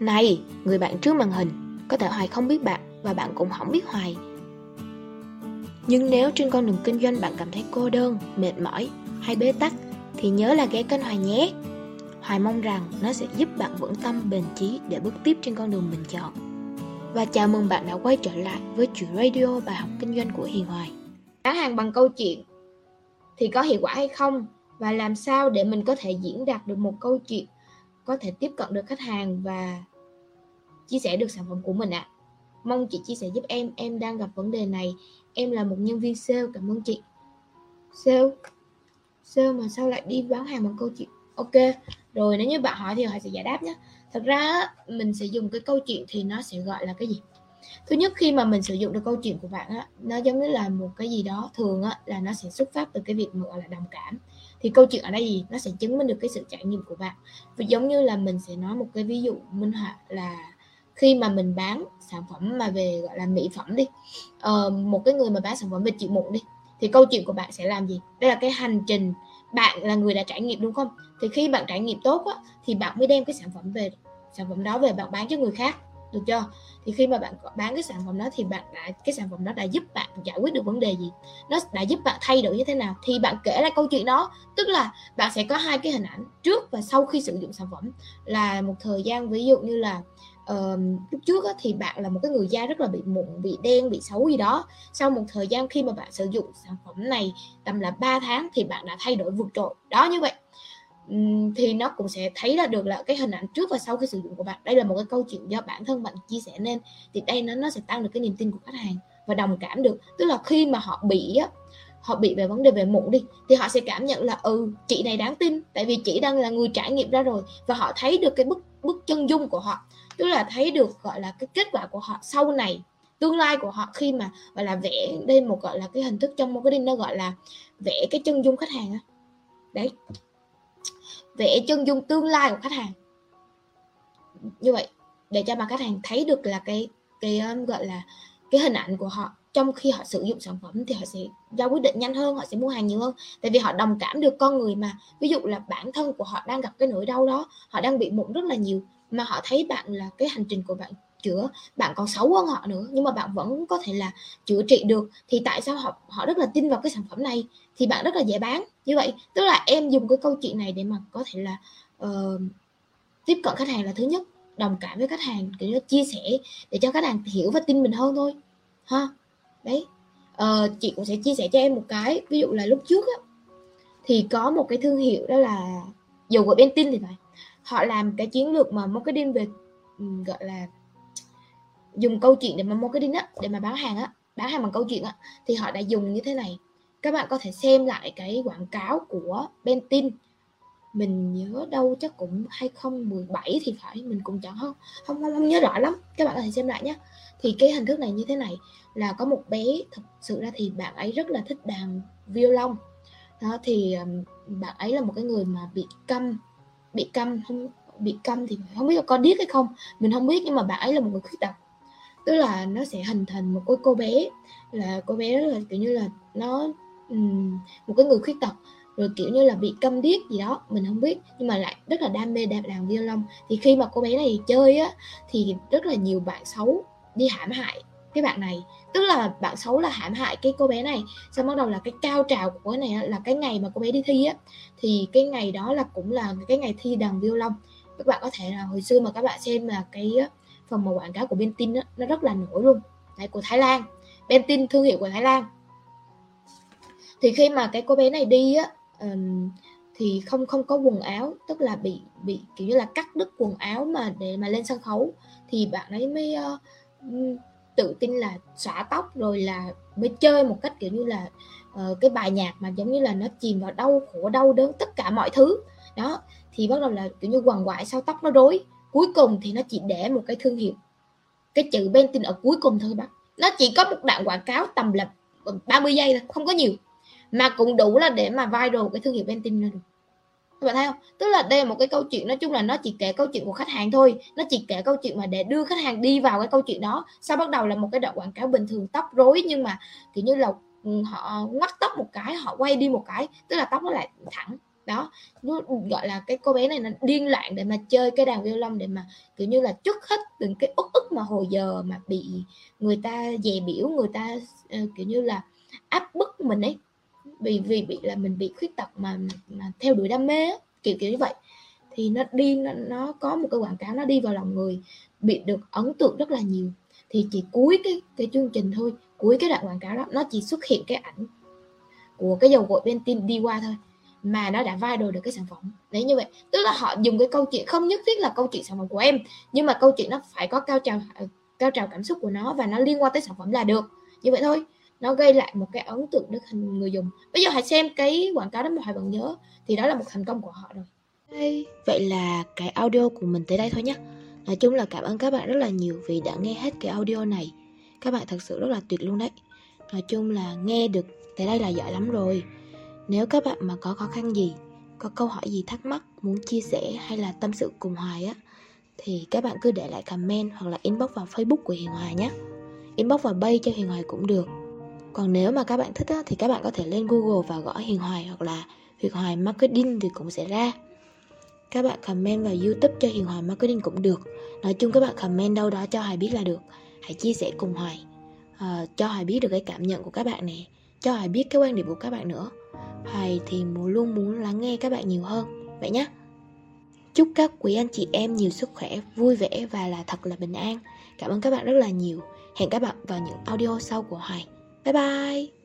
Này, người bạn trước màn hình, có thể Hoài không biết bạn và bạn cũng không biết Hoài. Nhưng nếu trên con đường kinh doanh bạn cảm thấy cô đơn, mệt mỏi hay bế tắc thì nhớ là ghé kênh Hoài nhé. Hoài mong rằng nó sẽ giúp bạn vững tâm bền chí để bước tiếp trên con đường mình chọn. Và chào mừng bạn đã quay trở lại với chuyện radio bài học kinh doanh của Hiền Hoài. Bán hàng bằng câu chuyện thì có hiệu quả hay không? Và làm sao để mình có thể diễn đạt được một câu chuyện có thể tiếp cận được khách hàng và chia sẻ được sản phẩm của mình ạ. À. Mong chị chia sẻ giúp em, em đang gặp vấn đề này. Em là một nhân viên sale, cảm ơn chị. Sale? Sale mà sao lại đi bán hàng bằng câu chuyện? Ok, rồi nếu như bạn hỏi thì họ sẽ giải đáp nhé. Thật ra mình sẽ dùng cái câu chuyện thì nó sẽ gọi là cái gì? Thứ nhất khi mà mình sử dụng được câu chuyện của bạn á, nó giống như là một cái gì đó thường á là nó sẽ xuất phát từ cái việc mà gọi là đồng cảm thì câu chuyện ở đây gì nó sẽ chứng minh được cái sự trải nghiệm của bạn. Và giống như là mình sẽ nói một cái ví dụ minh họa là khi mà mình bán sản phẩm mà về gọi là mỹ phẩm đi uh, một cái người mà bán sản phẩm về chịu mụn đi thì câu chuyện của bạn sẽ làm gì? Đây là cái hành trình bạn là người đã trải nghiệm đúng không? Thì khi bạn trải nghiệm tốt á, thì bạn mới đem cái sản phẩm về sản phẩm đó về bạn bán cho người khác được chưa? Thì khi mà bạn bán cái sản phẩm đó thì bạn đã cái sản phẩm đó đã giúp bạn giải quyết được vấn đề gì? Nó đã giúp bạn thay đổi như thế nào? Thì bạn kể lại câu chuyện đó. Tức là bạn sẽ có hai cái hình ảnh trước và sau khi sử dụng sản phẩm. Là một thời gian ví dụ như là uh, lúc trước á, thì bạn là một cái người da rất là bị mụn bị đen bị xấu gì đó. Sau một thời gian khi mà bạn sử dụng sản phẩm này tầm là 3 tháng thì bạn đã thay đổi vượt trội. Đó như vậy thì nó cũng sẽ thấy ra được là cái hình ảnh trước và sau khi sử dụng của bạn. Đây là một cái câu chuyện do bản thân bạn chia sẻ nên thì đây nó nó sẽ tăng được cái niềm tin của khách hàng và đồng cảm được. Tức là khi mà họ bị á, họ bị về vấn đề về mụn đi, thì họ sẽ cảm nhận là ừ chị này đáng tin, tại vì chị đang là người trải nghiệm ra rồi và họ thấy được cái bức bức chân dung của họ, tức là thấy được, gọi là, cái kết quả của họ sau này, tương lai của họ khi mà, gọi là, vẽ lên một, gọi là, cái hình thức trong một cái đinh nó gọi là vẽ cái chân dung khách hàng á. Đấy vẽ chân dung tương lai của khách hàng. Như vậy, để cho mà khách hàng thấy được là cái cái um, gọi là, cái hình ảnh của họ, trong khi họ sử dụng sản phẩm thì họ sẽ ra quyết định nhanh hơn, họ sẽ mua hàng nhiều hơn. Tại vì họ đồng cảm được con người mà. Ví dụ là bản thân của họ đang gặp cái nỗi đau đó, họ đang bị mụn rất là nhiều, mà họ thấy bạn là cái hành trình của bạn chữa bạn còn xấu hơn họ nữa. Nhưng mà bạn vẫn có thể là chữa trị được. Thì tại sao họ họ rất là tin vào cái sản phẩm này? Thì bạn rất là dễ bán. Như vậy tức là em dùng cái câu chuyện này để mà có thể là uh, tiếp cận khách hàng là thứ nhất đồng cảm với khách hàng kiểu như chia sẻ để cho khách hàng hiểu và tin mình hơn thôi ha? Đấy. Uh, chị cũng sẽ chia sẻ cho em một cái. Ví dụ là lúc trước á thì có một cái thương hiệu đó là dầu gội Bentin thì phải. Họ làm cái chiến lược mà marketing về gọi là dùng câu chuyện để mà marketing á để mà bán hàng á bán hàng bằng câu chuyện á thì họ đã dùng như thế này. Các bạn có thể xem lại cái quảng cáo của Bentin mình nhớ đâu chắc cũng 2017 thì phải mình cũng chẳng không không không, không nhớ rõ lắm. Các bạn có thể xem lại nhé. Thì cái hình thức này như thế này là có một bé thực sự ra thì bạn ấy rất là thích đàn violon. Đó thì bạn ấy là một cái người mà bị câm bị câm không bị câm thì không biết là con điếc hay không. Mình không biết nhưng mà bạn ấy là một người khuyết tật tức là nó sẽ hình thành một cái cô bé là cô bé rất là kiểu như là nó um, một cái người khuyết tật rồi kiểu như là bị câm điếc gì đó mình không biết nhưng mà lại rất là đam mê đàn làm violon. Thì khi mà cô bé này chơi á thì rất là nhiều bạn xấu đi hãm hại cái bạn này. Tức là bạn xấu là hãm hại cái cô bé này xong bắt đầu là cái cao trào của cái này là cái ngày mà cô bé đi thi á. Thì cái ngày đó là cũng là cái ngày thi đàn violon. Các bạn có thể là hồi xưa mà các bạn xem là cái phần mà quảng cáo của Bentin á, nó rất là nổi luôn. Đấy của Thái Lan. Bentin thương hiệu của Thái Lan. Thì khi mà cái cô bé này đi á um, thì không không có quần áo tức là bị bị kiểu như là cắt đứt quần áo mà để mà lên sân khấu thì bạn ấy mới uh, tự tin là xõa tóc rồi là mới chơi một cách kiểu như là uh, cái bài nhạc mà giống như là nó chìm vào đau khổ đau đớn tất cả mọi thứ. Đó thì bắt đầu là kiểu như quằn quại sau tóc nó rối cuối cùng thì nó chỉ để một cái thương hiệu. Cái chữ Bentin ở cuối cùng thôi bác nó chỉ có một đoạn quảng cáo tầm là 30 giây thôi, không có nhiều. Mà cũng đủ là để mà viral cái thương hiệu Bentin ra được. Các bạn thấy không? Tức là đây là một cái câu chuyện, nói chung là nó chỉ kể câu chuyện của khách hàng thôi. Nó chỉ kể câu chuyện mà để đưa khách hàng đi vào cái câu chuyện đó. Sau bắt đầu là một cái đoạn quảng cáo bình thường tóc rối, nhưng mà kiểu như là ừ, họ ngoắt tóc một cái, họ quay đi một cái. Tức là tóc nó lại thẳng đó nó gọi là cái cô bé này nó điên loạn để mà chơi cái đàn violon để mà kiểu như là chút hết từng cái ức ức mà hồi giờ mà bị người ta dè biểu người ta uh, kiểu như là áp bức mình ấy. Vì vì bị là mình bị khuyết tật mà, mà theo đuổi đam mê kiểu kiểu như vậy. Thì nó đi nó, nó có một cái quảng cáo nó đi vào lòng người bị được ấn tượng rất là nhiều. Thì chỉ cuối cái cái chương trình thôi cuối cái đoạn quảng cáo đó nó chỉ xuất hiện cái ảnh của cái dầu gội bên tin đi qua thôi mà nó đã viral được cái sản phẩm. Đấy như vậy. Tức là họ dùng cái câu chuyện không nhất thiết là câu chuyện sản phẩm của em nhưng mà câu chuyện nó phải có cao trào ờ, cao trào cảm xúc của nó và nó liên quan tới sản phẩm là được. Như vậy thôi. Nó gây lại một cái ấn tượng đến người dùng. Bây giờ hãy xem cái quảng cáo đó mà hãy vẫn nhớ. Thì đó là một thành công của họ rồi. Hey, vậy là cái audio của mình tới đây thôi nhé Nói chung là cảm ơn các bạn rất là nhiều vì đã nghe hết cái audio này. Các bạn thật sự rất là tuyệt luôn đấy. Nói chung là nghe được tới đây là giỏi lắm rồi. Nếu các bạn mà có khó khăn gì Có câu hỏi gì thắc mắc Muốn chia sẻ hay là tâm sự cùng Hoài á Thì các bạn cứ để lại comment Hoặc là inbox vào facebook của Hiền Hoài nhé. Inbox vào bay cho Hiền Hoài cũng được. Còn nếu mà các bạn thích á, Thì các bạn có thể lên Google và gõ Hiền Hoài Hoặc là Hiền Hoài Marketing thì cũng sẽ ra. Các bạn comment vào youtube cho Hiền Hoài Marketing cũng được. Nói chung các bạn comment đâu đó cho Hoài biết là được. Hãy chia sẻ cùng Hoài. À, Cho Hoài biết được cái cảm nhận của các bạn nè. Cho Hoài biết cái quan điểm của các bạn nữa. Hoài thì muốn luôn muốn lắng nghe các bạn nhiều hơn. Vậy nhé Chúc các quý anh chị em nhiều sức khỏe, vui vẻ và là thật là bình an. Cảm ơn các bạn rất là nhiều. Hẹn các bạn vào những audio sau của Hoài. Bye bye.